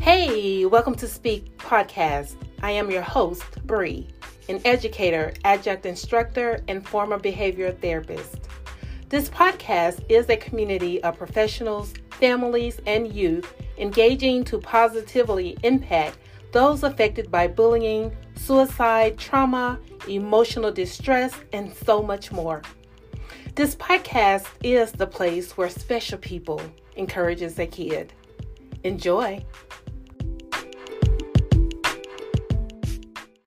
Hey, welcome to Speak Podcast. I am your host, Bree, an educator, adjunct instructor, and former behavior therapist. This podcast is a community of professionals, families, and youth engaging to positively impact those affected by bullying, suicide, trauma, emotional distress, and so much more. This podcast is the place where special people encourages a kid. Enjoy.